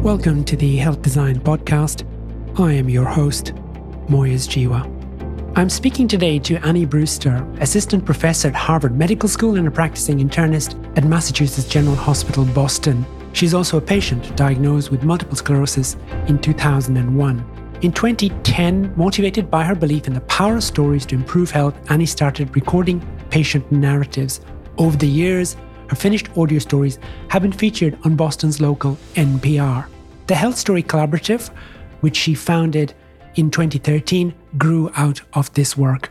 Welcome to the Health Design Podcast. I am your host, Moyez Jiwa. I'm speaking today to Annie Brewster, Assistant Professor at Harvard Medical School and a practicing internist at Massachusetts General Hospital, Boston. She's also a patient diagnosed with multiple sclerosis in 2001. In 2010, motivated by her belief in the power of stories to improve health, Annie started recording patient narratives. Over the years, finished audio stories have been featured on Boston's local NPR. The Health Story Collaborative, which she founded in 2013, grew out of this work.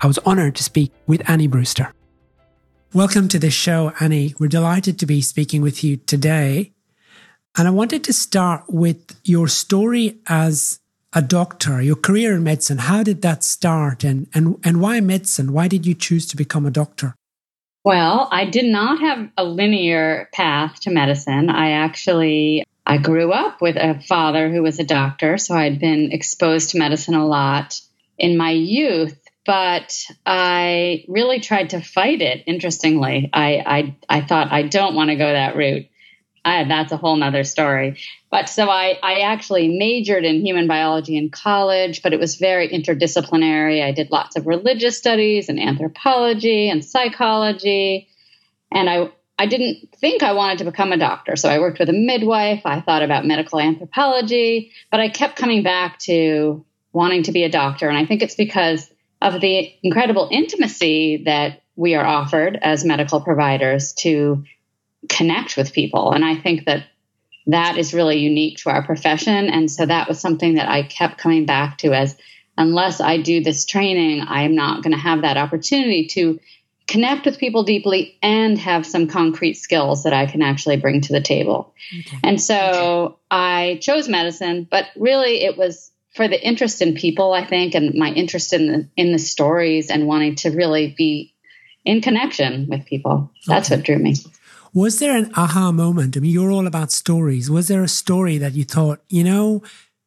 I was honored to speak with Annie Brewster. Welcome to the show, Annie. We're delighted to be speaking with you today. And I wanted to start with your story as a doctor, your career in medicine. How did that start and, and, and why medicine? Why did you choose to become a doctor? Well, I did not have a linear path to medicine. I actually I grew up with a father who was a doctor, so I'd been exposed to medicine a lot in my youth, but I really tried to fight it. Interestingly, I I, I thought I don't want to go that route. I, that's a whole nother story. But so I, I actually majored in human biology in college, but it was very interdisciplinary. I did lots of religious studies and anthropology and psychology. And I, I didn't think I wanted to become a doctor. So I worked with a midwife. I thought about medical anthropology, but I kept coming back to wanting to be a doctor. And I think it's because of the incredible intimacy that we are offered as medical providers to connect with people. And I think that that is really unique to our profession. And so that was something that I kept coming back to as unless I do this training, I'm not going to have that opportunity to connect with people deeply and have some concrete skills that I can actually bring to the table. Okay. And so. I chose medicine, but really it was for the interest in people, I think, and my interest in the in the stories and wanting to really be in connection with people. That's okay. what drew me. Was there an aha moment? I mean, you're all about stories. Was there a story that you thought, you know,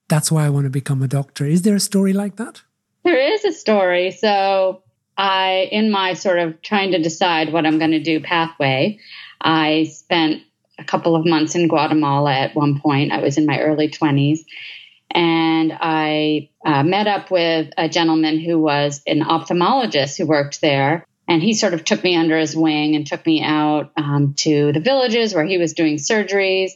that's why I want to become a doctor? Is there a story like that? There is a story. So, I, in my sort of trying to decide what I'm going to do pathway, I spent a couple of months in Guatemala at one point. I was in my early 20s. And I uh, met up with a gentleman who was an ophthalmologist who worked there and he sort of took me under his wing and took me out um, to the villages where he was doing surgeries.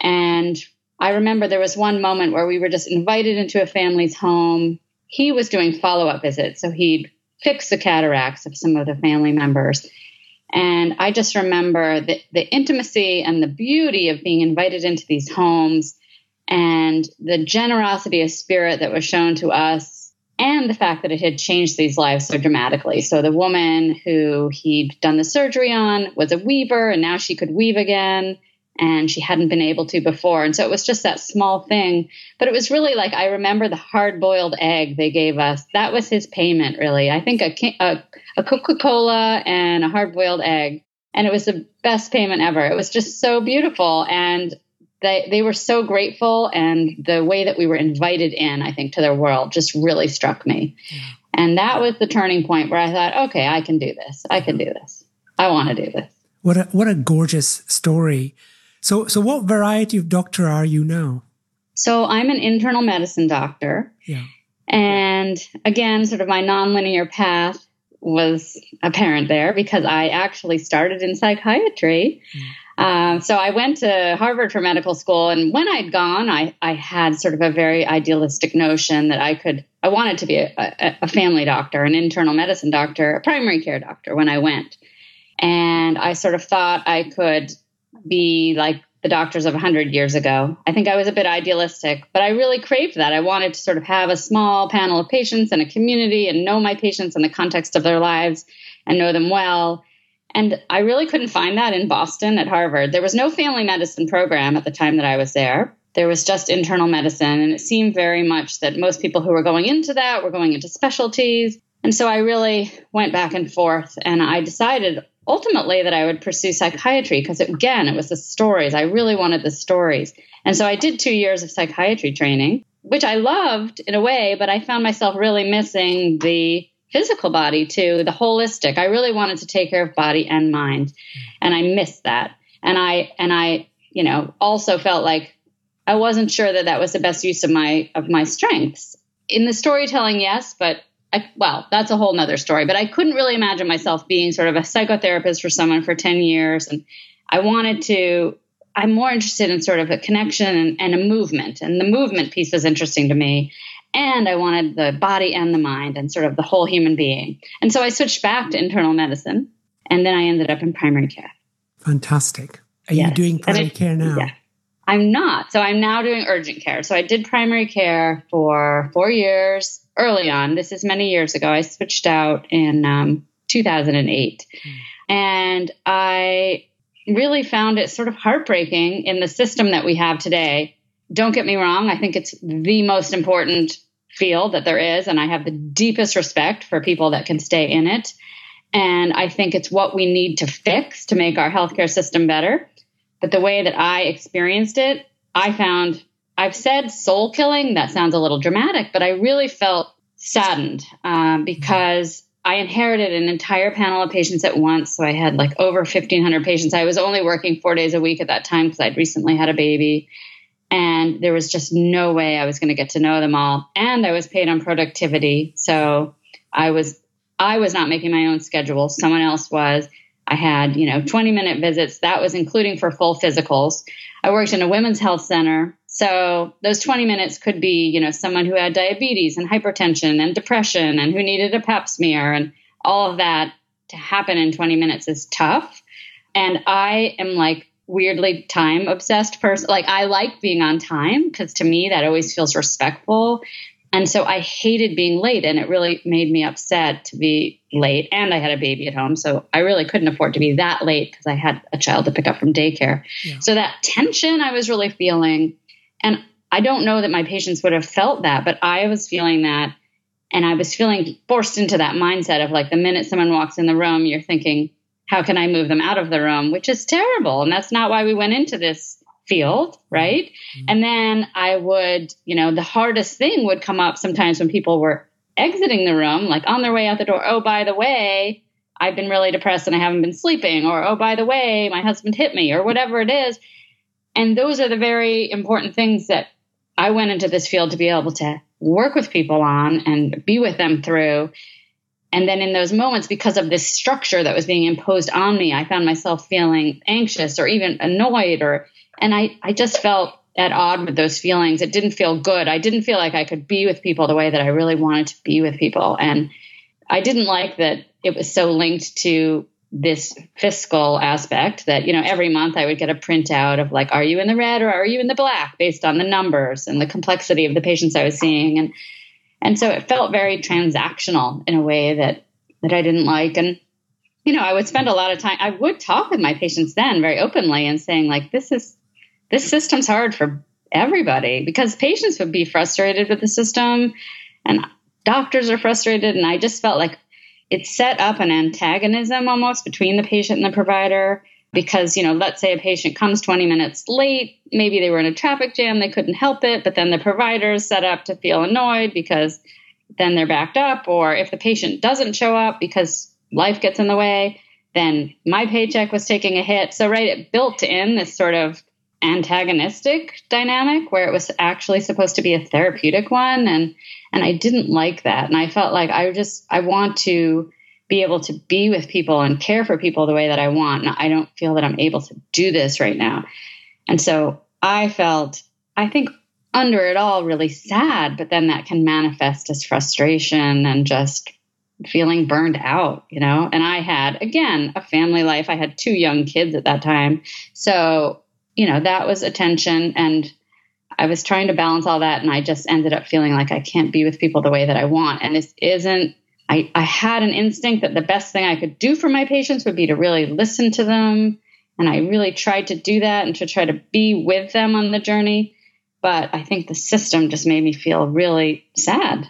And I remember there was one moment where we were just invited into a family's home. He was doing follow up visits. So he'd fix the cataracts of some of the family members. And I just remember the, the intimacy and the beauty of being invited into these homes and the generosity of spirit that was shown to us and the fact that it had changed these lives so dramatically. So the woman who he'd done the surgery on was a weaver, and now she could weave again, and she hadn't been able to before. And so it was just that small thing. But it was really like I remember the hard boiled egg they gave us. That was his payment, really. I think a, a, a Coca Cola and a hard boiled egg. And it was the best payment ever. It was just so beautiful. And they they were so grateful and the way that we were invited in i think to their world just really struck me. And that was the turning point where i thought okay i can do this. I can do this. I want to do this. What a what a gorgeous story. So so what variety of doctor are you now? So i'm an internal medicine doctor. Yeah. And again sort of my nonlinear path was apparent there because i actually started in psychiatry. Mm. Um, so I went to Harvard for medical school, and when I'd gone, I, I had sort of a very idealistic notion that I could, I wanted to be a, a, a family doctor, an internal medicine doctor, a primary care doctor when I went. And I sort of thought I could be like the doctors of 100 years ago. I think I was a bit idealistic, but I really craved that. I wanted to sort of have a small panel of patients and a community and know my patients in the context of their lives and know them well and I really couldn't find that in Boston at Harvard. There was no family medicine program at the time that I was there. There was just internal medicine. And it seemed very much that most people who were going into that were going into specialties. And so I really went back and forth. And I decided ultimately that I would pursue psychiatry because, again, it was the stories. I really wanted the stories. And so I did two years of psychiatry training, which I loved in a way, but I found myself really missing the physical body too, the holistic. I really wanted to take care of body and mind, and I missed that. And I and I, you know, also felt like I wasn't sure that that was the best use of my of my strengths. In the storytelling, yes, but I, well, that's a whole nother story. But I couldn't really imagine myself being sort of a psychotherapist for someone for 10 years. And I wanted to, I'm more interested in sort of a connection and, and a movement. And the movement piece was interesting to me. And I wanted the body and the mind and sort of the whole human being. And so I switched back to internal medicine. And then I ended up in primary care. Fantastic. Are yes. you doing primary care now? Yeah. I'm not. So I'm now doing urgent care. So I did primary care for four years early on. This is many years ago. I switched out in um, 2008. Mm. And I really found it sort of heartbreaking in the system that we have today. Don't get me wrong, I think it's the most important field that there is. And I have the deepest respect for people that can stay in it. And I think it's what we need to fix to make our healthcare system better. But the way that I experienced it, I found I've said soul killing. That sounds a little dramatic, but I really felt saddened um, because I inherited an entire panel of patients at once. So I had like over 1,500 patients. I was only working four days a week at that time because I'd recently had a baby. And there was just no way I was going to get to know them all. And I was paid on productivity. So I was I was not making my own schedule. Someone else was. I had, you know, 20 minute visits. That was including for full physicals. I worked in a women's health center. So those 20 minutes could be, you know, someone who had diabetes and hypertension and depression and who needed a pap smear and all of that to happen in 20 minutes is tough. And I am like weirdly time obsessed person. Like I like being on time because to me that always feels respectful. And so I hated being late, and it really made me upset to be late. And I had a baby at home, so I really couldn't afford to be that late because I had a child to pick up from daycare. Yeah. So that tension I was really feeling, and I don't know that my patients would have felt that, but I was feeling that. And I was feeling forced into that mindset of like the minute someone walks in the room, you're thinking, how can I move them out of the room? Which is terrible. And that's not why we went into this field, right? Mm-hmm. And then I would, you know, the hardest thing would come up sometimes when people were exiting the room, like on their way out the door. Oh, by the way, I've been really depressed and I haven't been sleeping, or oh, by the way, my husband hit me, or whatever it is. And those are the very important things that I went into this field to be able to work with people on and be with them through. And then in those moments, because of this structure that was being imposed on me, I found myself feeling anxious or even annoyed or and I, I just felt at odd with those feelings. It didn't feel good. I didn't feel like I could be with people the way that I really wanted to be with people. And I didn't like that it was so linked to this fiscal aspect that, you know, every month I would get a printout of like, are you in the red or are you in the black based on the numbers and the complexity of the patients I was seeing. And and so it felt very transactional in a way that that I didn't like. And you know, I would spend a lot of time I would talk with my patients then very openly and saying, like, this is this system's hard for everybody because patients would be frustrated with the system and doctors are frustrated. And I just felt like it set up an antagonism almost between the patient and the provider because you know let's say a patient comes 20 minutes late maybe they were in a traffic jam they couldn't help it but then the provider is set up to feel annoyed because then they're backed up or if the patient doesn't show up because life gets in the way then my paycheck was taking a hit. So right it built in this sort of antagonistic dynamic where it was actually supposed to be a therapeutic one and and I didn't like that. And I felt like I just I want to be able to be with people and care for people the way that I want and I don't feel that I'm able to do this right now. And so I felt I think under it all really sad but then that can manifest as frustration and just feeling burned out, you know. And I had again a family life. I had two young kids at that time. So you know, that was attention. And I was trying to balance all that. And I just ended up feeling like I can't be with people the way that I want. And this isn't, I, I had an instinct that the best thing I could do for my patients would be to really listen to them. And I really tried to do that and to try to be with them on the journey. But I think the system just made me feel really sad.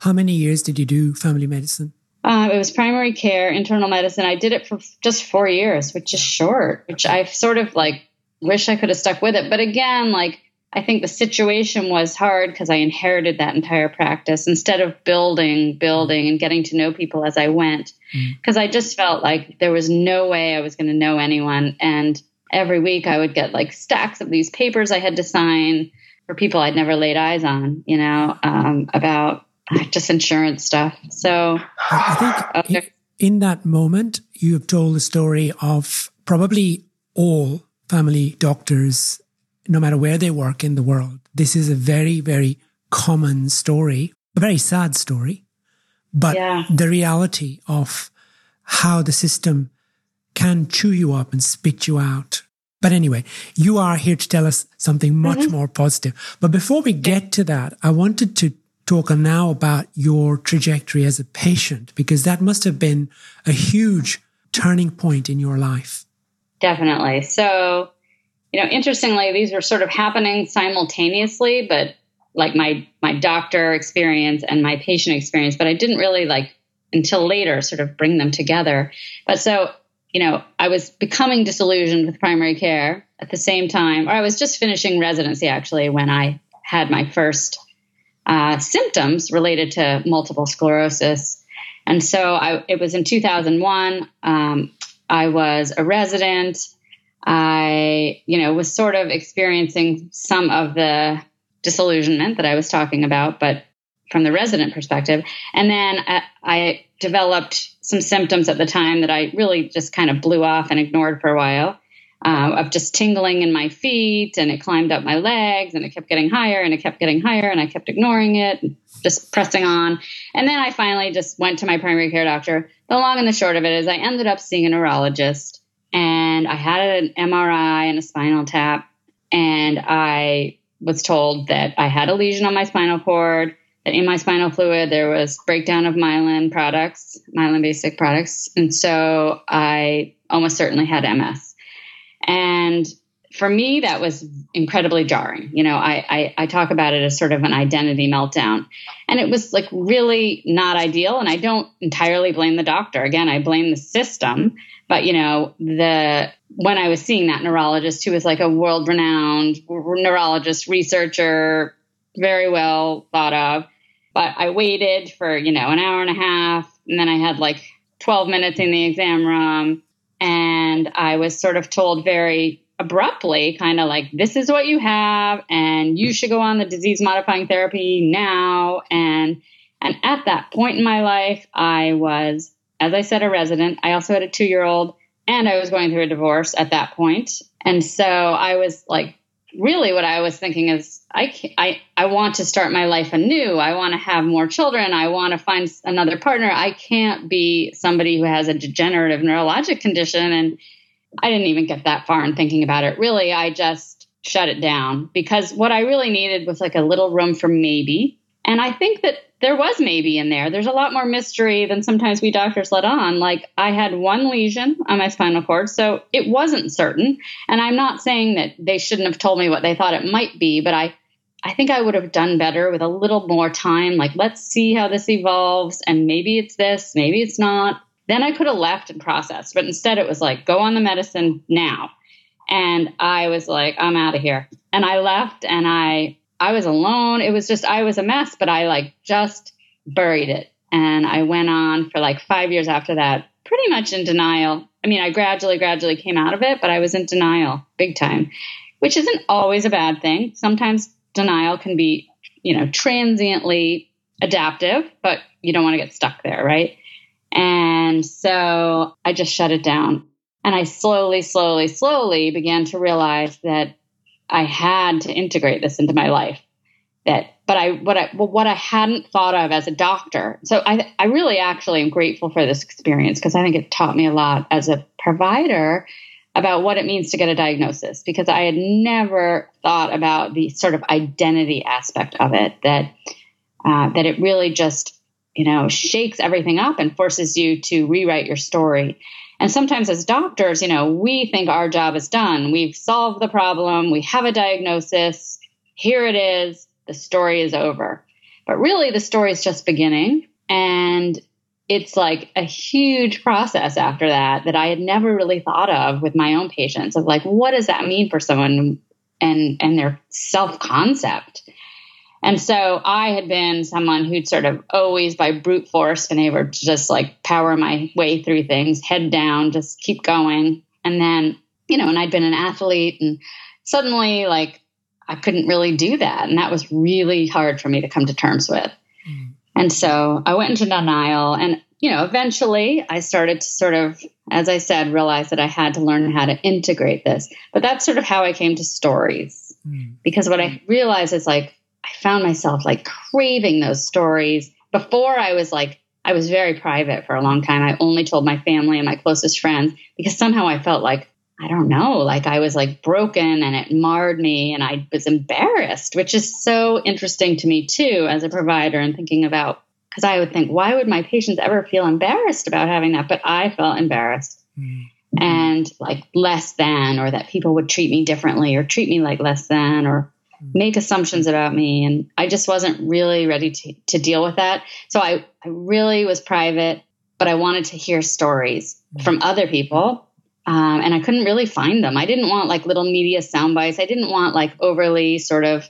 How many years did you do family medicine? Uh, it was primary care, internal medicine. I did it for just four years, which is short, which I've sort of like wish I could have stuck with it. But again, like I think the situation was hard because I inherited that entire practice instead of building, building, and getting to know people as I went. Because mm. I just felt like there was no way I was going to know anyone, and every week I would get like stacks of these papers I had to sign for people I'd never laid eyes on, you know, um, about just insurance stuff. So I think okay. in that moment, you have told the story of probably all family doctors, no matter where they work in the world. This is a very, very common story, a very sad story, but yeah. the reality of how the system can chew you up and spit you out. But anyway, you are here to tell us something much mm-hmm. more positive. But before we get to that, I wanted to talk now about your trajectory as a patient, because that must have been a huge turning point in your life. Definitely. So, you know, interestingly, these were sort of happening simultaneously, but like my my doctor experience and my patient experience, but I didn't really like until later sort of bring them together. But so, you know, I was becoming disillusioned with primary care at the same time, or I was just finishing residency actually when I had my first uh, symptoms related to multiple sclerosis. And so I, it was in 2001. Um, I was a resident. I, you know, was sort of experiencing some of the disillusionment that I was talking about, but from the resident perspective. And then I, uh, I developed some symptoms at the time that I really just kind of blew off and ignored for a while uh, of just tingling in my feet and it climbed up my legs and it kept getting higher and it kept getting higher and I kept ignoring it, just pressing on. And then I finally just went to my primary care doctor. The long and the short of it is I ended up seeing a neurologist and I had an MRI and a spinal tap and I was told that I had a lesion on my spinal cord, that in my spinal fluid there was breakdown of myelin products, myelin basic products. And so I almost certainly had MS. And for me, that was incredibly jarring. You know, I, I, I, talk about it as sort of an identity meltdown. And it was like really not ideal. And I don't entirely blame the doctor. Again, I blame the system. But, you know, the when I was seeing that neurologist who was like a world renowned neurologist, researcher, very well thought of. But I waited for, you know, an hour and a half. And then I had like 12 minutes in the exam room and I was sort of told very abruptly, kind of like, this is what you have, and you should go on the disease modifying therapy now. And and at that point in my life, I was, as I said, a resident. I also had a two year old, and I was going through a divorce at that point. And so I was like really what I was thinking is I, I, I want to start my life anew. I want to have more children. I want to find another partner. I can't be somebody who has a degenerative neurologic condition. And I didn't even get that far in thinking about it. Really, I just shut it down because what I really needed was like a little room for maybe. And I think that there was maybe in there. There's a lot more mystery than sometimes we doctors let on. Like I had one lesion on my spinal cord, so it wasn't certain. And I'm not saying that they shouldn't have told me what they thought it might be, but I I think I would have done better with a little more time. Like, let's see how this evolves. And maybe it's this, maybe it's not. Then I could have left and processed. But instead, it was like, go on the medicine now. And I was like, I'm out of here. And I left and I I was alone. It was just, I was a mess, but I like just buried it. And I went on for like five years after that, pretty much in denial. I mean, I gradually, gradually came out of it, but I was in denial big time, which isn't always a bad thing. Sometimes denial can be, you know, transiently adaptive, but you don't want to get stuck there, right? And so I just shut it down. And I slowly, slowly, slowly began to realize that I had to integrate this into my life. That, but I what I what I hadn't thought of as a doctor. So I I really actually am grateful for this experience because I think it taught me a lot as a provider about what it means to get a diagnosis because I had never thought about the sort of identity aspect of it that uh, that it really just you know shakes everything up and forces you to rewrite your story and sometimes as doctors, you know, we think our job is done. We've solved the problem. We have a diagnosis. Here it is. The story is over. But really, the story is just beginning. And it's like a huge process after that that I had never really thought of with my own patients of like, what does that mean for someone and, and their self concept? And so I had been someone who'd sort of always by brute force been able to just like power my way through things, head down, just keep going. And then, you know, and I'd been an athlete and suddenly like I couldn't really do that. And that was really hard for me to come to terms with. Mm. And so I went into denial and, you know, eventually I started to sort of, as I said, realize that I had to learn how to integrate this. But that's sort of how I came to stories. Mm. Because what I realized is like, I found myself like craving those stories. Before I was like, I was very private for a long time. I only told my family and my closest friends because somehow I felt like I don't know, like I was like broken and it marred me and I was embarrassed, which is so interesting to me too as a provider and thinking about because I would think, why would my patients ever feel embarrassed about having that? But I felt embarrassed mm-hmm. and like less than, or that people would treat me differently or treat me like less than or. Make assumptions about me. And I just wasn't really ready to, to deal with that. So I, I really was private, but I wanted to hear stories mm-hmm. from other people um, and I couldn't really find them. I didn't want like little media sound bites. I didn't want like overly sort of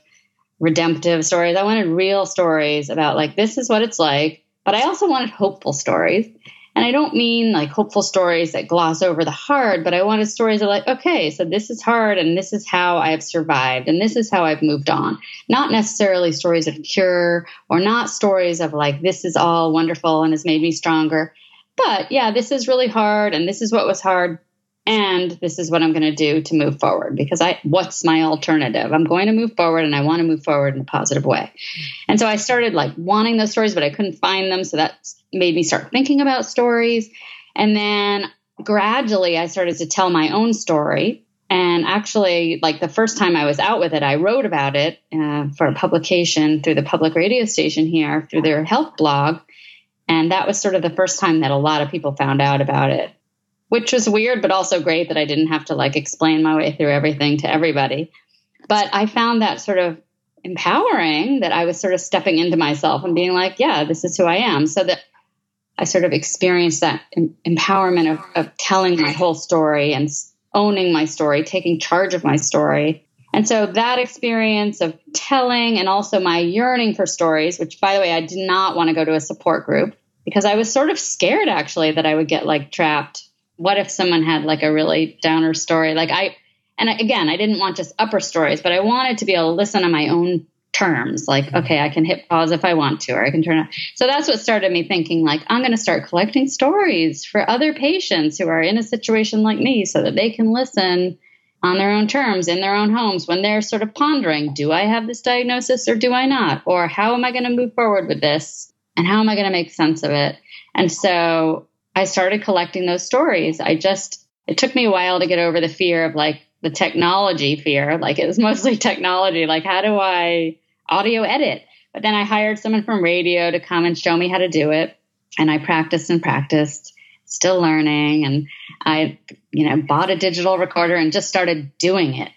redemptive stories. I wanted real stories about like this is what it's like, but I also wanted hopeful stories. And I don't mean like hopeful stories that gloss over the hard, but I wanted stories that like, okay, so this is hard and this is how I've survived and this is how I've moved on. Not necessarily stories of cure or not stories of like, this is all wonderful and has made me stronger. But yeah, this is really hard and this is what was hard and this is what I'm going to do to move forward because I what's my alternative? I'm going to move forward and I want to move forward in a positive way. And so I started like wanting those stories but I couldn't find them so that made me start thinking about stories and then gradually I started to tell my own story and actually like the first time I was out with it I wrote about it uh, for a publication through the public radio station here through their health blog and that was sort of the first time that a lot of people found out about it which was weird, but also great that I didn't have to like explain my way through everything to everybody. But I found that sort of empowering that I was sort of stepping into myself and being like, yeah, this is who I am. So that I sort of experienced that em- empowerment of, of telling my whole story and owning my story, taking charge of my story. And so that experience of telling and also my yearning for stories, which by the way, I did not want to go to a support group because I was sort of scared actually that I would get like trapped what if someone had like a really downer story? Like I, and again, I didn't want just upper stories, but I wanted to be able to listen on my own terms. Like, mm-hmm. okay, I can hit pause if I want to, or I can turn it. So that's what started me thinking, like, I'm going to start collecting stories for other patients who are in a situation like me so that they can listen on their own terms in their own homes when they're sort of pondering, do I have this diagnosis or do I not? Or how am I going to move forward with this? And how am I going to make sense of it? And so I started collecting those stories. I just, it took me a while to get over the fear of like the technology fear. Like it was mostly technology. Like, how do I audio edit? But then I hired someone from radio to come and show me how to do it. And I practiced and practiced, still learning. And I, you know, bought a digital recorder and just started doing it.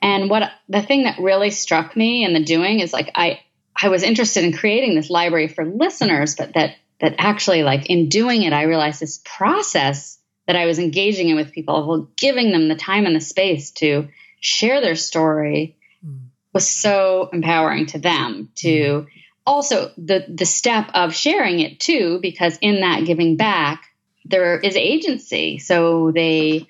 And what the thing that really struck me in the doing is like, I, I was interested in creating this library for listeners, but that that actually like in doing it i realized this process that i was engaging in with people well, giving them the time and the space to share their story mm. was so empowering to them to hmm. also the the step of sharing it too because in that giving back there is agency so they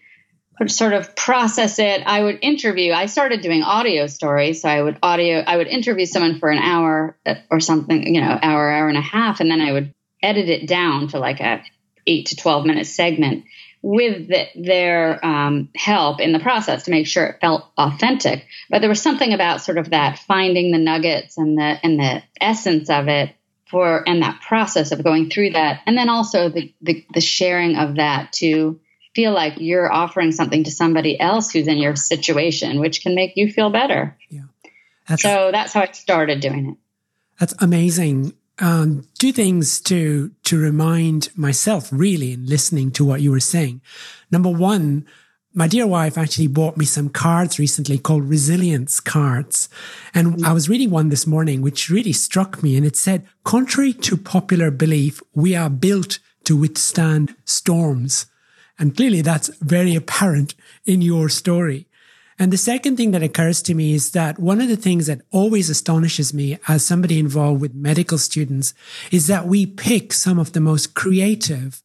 would sort of process it i would interview i started doing audio stories so i would audio i would interview someone for an hour uh, or something you know hour hour and a half and then i would edit it down to like a eight to 12 minute segment with the, their um, help in the process to make sure it felt authentic. But there was something about sort of that finding the nuggets and the and the essence of it for and that process of going through that, and then also the, the, the sharing of that to feel like you're offering something to somebody else who's in your situation, which can make you feel better. Yeah. That's, so that's how I started doing it. That's amazing um, two things to to remind myself really in listening to what you were saying. Number one, my dear wife actually bought me some cards recently called resilience cards. And I was reading one this morning, which really struck me. And it said, contrary to popular belief, we are built to withstand storms. And clearly that's very apparent in your story. And the second thing that occurs to me is that one of the things that always astonishes me as somebody involved with medical students is that we pick some of the most creative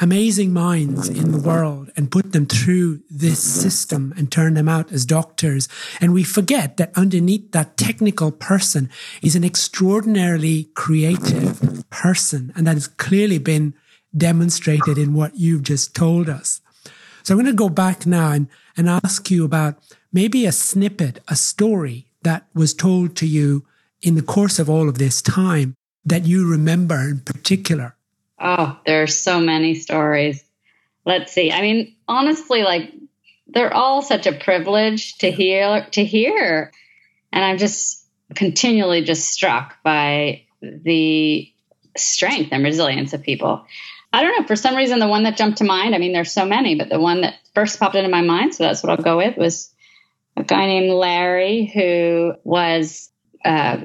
amazing minds in the world and put them through this system and turn them out as doctors. And we forget that underneath that technical person is an extraordinarily creative person. And that has clearly been demonstrated in what you've just told us. So I'm going to go back now and, and ask you about maybe a snippet, a story that was told to you in the course of all of this time that you remember in particular? Oh, there are so many stories. Let's see. I mean, honestly, like they're all such a privilege to hear to hear. And I'm just continually just struck by the strength and resilience of people. I don't know, for some reason the one that jumped to mind, I mean there's so many, but the one that first popped into my mind, so that's what I'll go with, was a guy named Larry who was uh,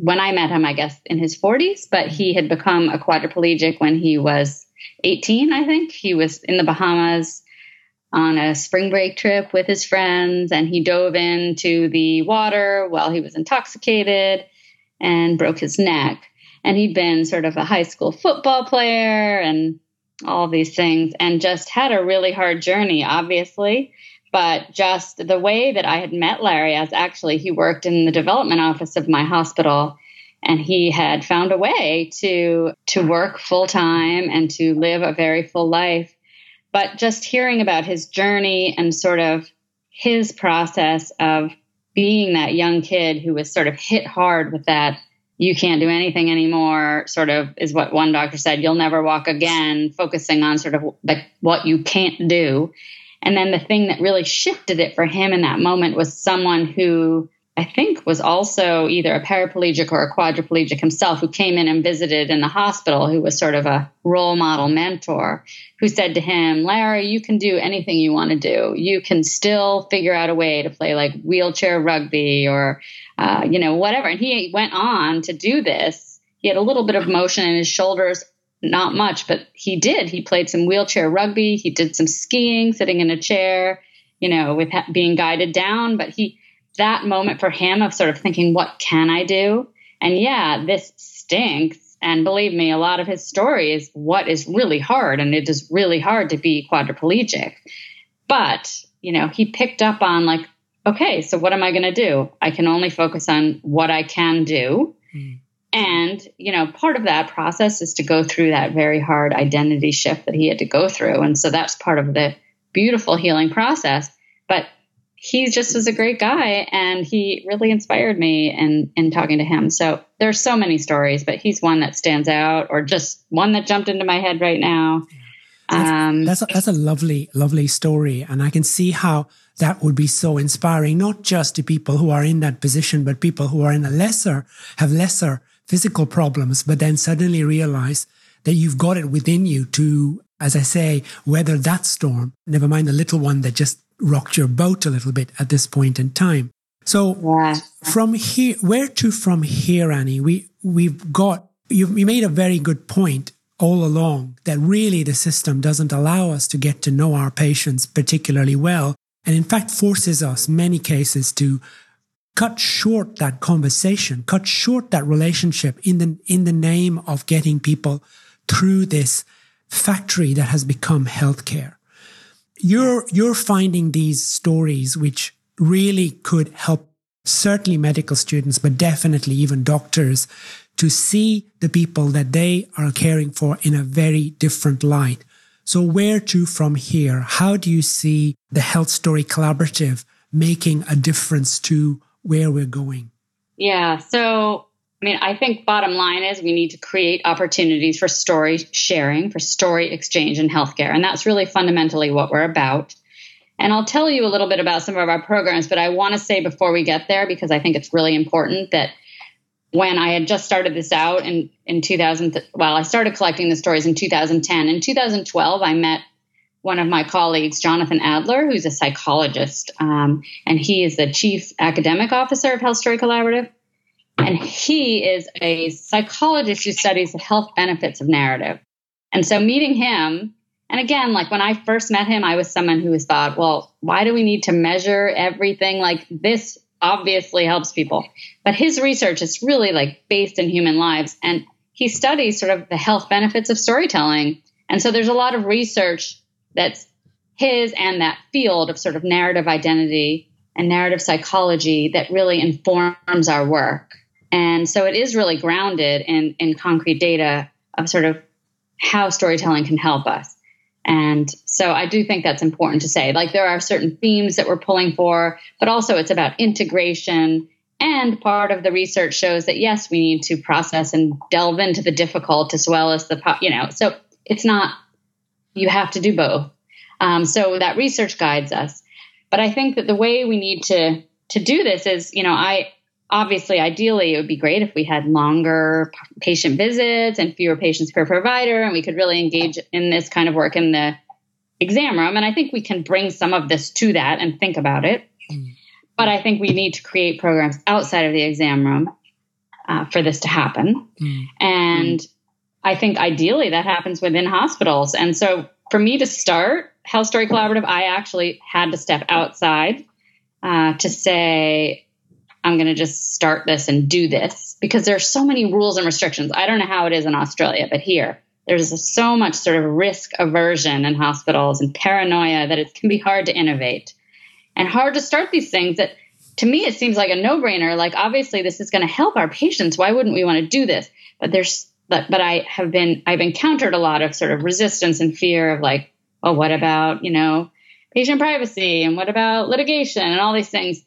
when I met him, I guess in his 40s, but he had become a quadriplegic when he was 18, I think. He was in the Bahamas on a spring break trip with his friends, and he dove into the water while he was intoxicated and broke his neck. And he'd been sort of a high school football player and all these things, and just had a really hard journey, obviously but just the way that I had met Larry, as actually he worked in the development office of my hospital, and he had found a way to to work full time and to live a very full life. But just hearing about his journey and sort of his process of being that young kid who was sort of hit hard with that you can't do anything anymore sort of is what one doctor said you'll never walk again focusing on sort of like what you can't do and then the thing that really shifted it for him in that moment was someone who I think was also either a paraplegic or a quadriplegic himself who came in and visited in the hospital, who was sort of a role model mentor, who said to him, Larry, you can do anything you want to do. You can still figure out a way to play like wheelchair rugby or, uh, you know, whatever. And he went on to do this. He had a little bit of motion in his shoulders not much, but he did. He played some wheelchair rugby. He did some skiing, sitting in a chair, you know, with ha- being guided down. But he, that moment for him of sort of thinking, what can I do? And yeah, this stinks. And believe me, a lot of his story is what is really hard. And it is really hard to be quadriplegic. But, you know, he picked up on like, okay, so what am I going to do? I can only focus on what I can do. Mm. And, you know, part of that process is to go through that very hard identity shift that he had to go through. And so that's part of the beautiful healing process. But he just was a great guy and he really inspired me in, in talking to him. So there's so many stories, but he's one that stands out or just one that jumped into my head right now. That's, um, that's, a, that's a lovely, lovely story. And I can see how that would be so inspiring, not just to people who are in that position, but people who are in a lesser, have lesser physical problems, but then suddenly realize that you've got it within you to, as I say, weather that storm, never mind the little one that just rocked your boat a little bit at this point in time. So yeah. from here, where to from here, Annie? We, we've got, you, you made a very good point all along that really the system doesn't allow us to get to know our patients particularly well. And in fact, forces us many cases to cut short that conversation, cut short that relationship in the, in the name of getting people through this factory that has become healthcare. You're, you're finding these stories which really could help certainly medical students, but definitely even doctors to see the people that they are caring for in a very different light. So where to from here? How do you see the Health Story Collaborative making a difference to where we're going? Yeah. So, I mean, I think bottom line is we need to create opportunities for story sharing, for story exchange in healthcare. And that's really fundamentally what we're about. And I'll tell you a little bit about some of our programs, but I want to say before we get there, because I think it's really important that when I had just started this out in, in 2000, well, I started collecting the stories in 2010. In 2012, I met one of my colleagues, Jonathan Adler, who's a psychologist, um, and he is the chief academic officer of Health Story Collaborative. And he is a psychologist who studies the health benefits of narrative. And so meeting him, and again, like when I first met him, I was someone who was thought, well, why do we need to measure everything? Like this obviously helps people. But his research is really like based in human lives. And he studies sort of the health benefits of storytelling And so there's a lot of research that's his and that field of sort of narrative identity and narrative psychology that really informs our work. And so it is really grounded in, in concrete data of sort of how storytelling can help us. And so I do think that's important to say. Like there are certain themes that we're pulling for, but also it's about integration. And part of the research shows that yes, we need to process and delve into the difficult as well as the, you know, so it's not, you have to do both. Um, so that research guides us. But I think that the way we need to, to do this is, you know, I, obviously ideally it would be great if we had longer patient visits and fewer patients per provider and we could really engage in this kind of work in the exam room and i think we can bring some of this to that and think about it mm. but i think we need to create programs outside of the exam room uh, for this to happen mm. and i think ideally that happens within hospitals and so for me to start health story collaborative i actually had to step outside uh, to say I'm going to just start this and do this because there are so many rules and restrictions. I don't know how it is in Australia, but here there's so much sort of risk aversion in hospitals and paranoia that it can be hard to innovate. And hard to start these things that to me it seems like a no-brainer. Like obviously this is going to help our patients. Why wouldn't we want to do this? But there's but, but i have been i've encountered a lot of sort of resistance and fear of like oh what about you know patient privacy and what about litigation and all these things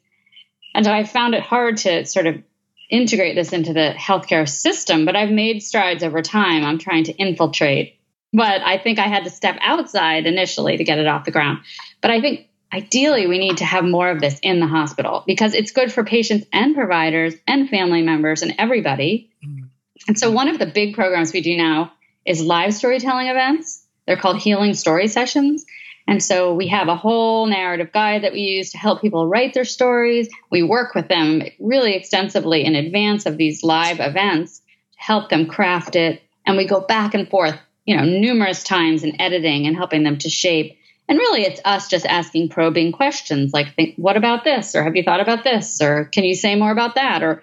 and so I found it hard to sort of integrate this into the healthcare system, but I've made strides over time. I'm trying to infiltrate. But I think I had to step outside initially to get it off the ground. But I think ideally we need to have more of this in the hospital because it's good for patients and providers and family members and everybody. Mm. And so one of the big programs we do now is live storytelling events. They're called healing story sessions. And so we have a whole narrative guide that we use to help people write their stories. We work with them really extensively in advance of these live events to help them craft it. And we go back and forth, you know, numerous times in editing and helping them to shape. And really, it's us just asking probing questions like, think, what about this? Or have you thought about this? Or can you say more about that? Or,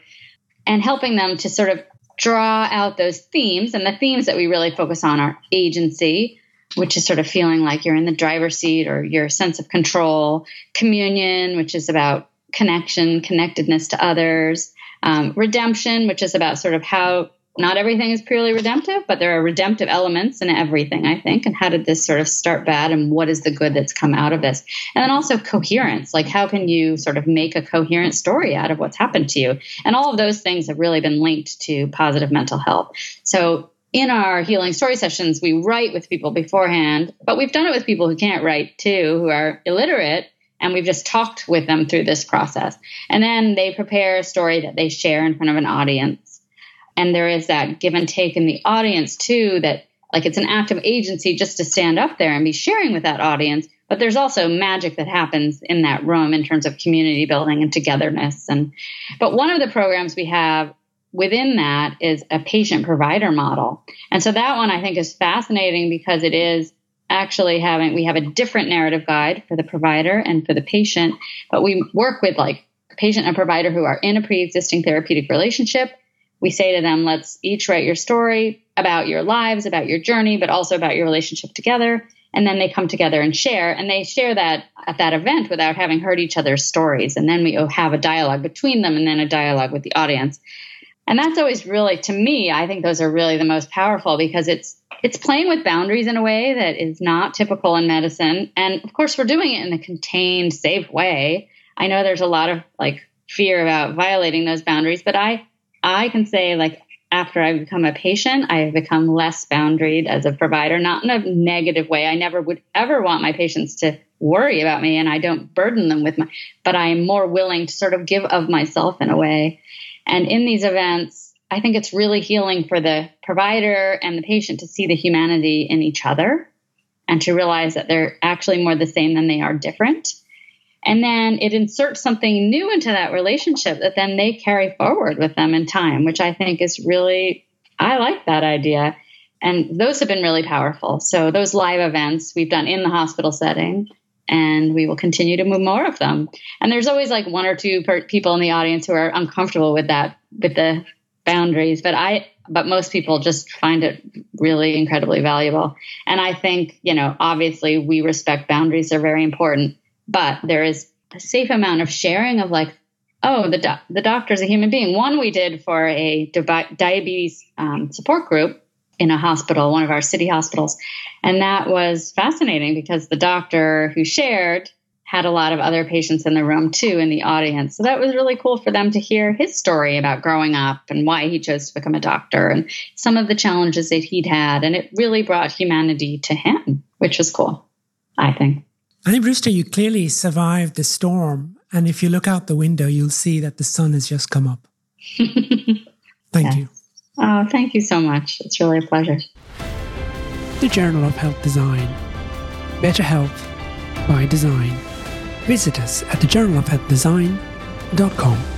and helping them to sort of draw out those themes. And the themes that we really focus on are agency, which is sort of feeling like you're in the driver's seat or your sense of control, communion, which is about connection, connectedness to others, um, redemption, which is about sort of how not everything is purely redemptive, but there are redemptive elements in everything, I think. And how did this sort of start bad and what is the good that's come out of this? And then also coherence, like how can you sort of make a coherent story out of what's happened to you? And all of those things have really been linked to positive mental health. So in our healing story sessions, we write with people beforehand, but we've done it with people who can't write too, who are illiterate, and we've just talked with them through this process. And then they prepare a story that they share in front of an audience. And there is that give and take in the audience too, that like it's an act of agency just to stand up there and be sharing with that audience. But there's also magic that happens in that room in terms of community building and togetherness. And but one of the programs we have within that is a patient provider model. And so that one I think is fascinating because it is actually having, we have a different narrative guide for the provider and for the patient, but we work with like a patient and provider who are in a pre existing therapeutic relationship. We say to them, let's each write your story about your lives, about your journey, but also about your relationship together. And then they come together and share, and they share that at that event without having heard each other's stories. And then we have a dialogue between them and then a dialogue with the audience. And that's always really, to me, I think those are really the most powerful because it's it's playing with boundaries in a way that is not typical in medicine. And of course, we're doing it in a contained, safe way. I know there's a lot of like fear about violating those boundaries, but I I can say like after I've become a patient, I have become less boundaried as a provider, not in a negative way. I never would ever want my patients to worry about me and I don't burden them with my, but I am more willing to sort of give of myself in a way and in these events, I think it's really healing for the provider and the patient to see the humanity in each other and to realize that they're actually more the same than they are different. And then it inserts something new into that relationship that then they carry forward with them in time, which I think is really, I like that idea. And those have been really powerful. So, those live events we've done in the hospital setting and we will continue to move more of them. And there's always like one or two per- people in the audience who are uncomfortable with that, with the boundaries, but I but most people just find it really incredibly valuable. And I think, you know, obviously we respect boundaries are very important, but there is a safe amount of sharing of like, oh, the do- the doctor's a human being. One we did for a di- diabetes um, support group in a hospital, one of our city hospitals, and that was fascinating because the doctor who shared had a lot of other patients in the room too in the audience. So that was really cool for them to hear his story about growing up and why he chose to become a doctor and some of the challenges that he'd had. And it really brought humanity to him, which was cool, I think. Annie Brewster, you clearly survived the storm. And if you look out the window, you'll see that the sun has just come up. thank yes. you. Oh, thank you so much. It's really a pleasure. The Journal of Health Design. Better health by design visit us at thejournalofhealthdesign.com.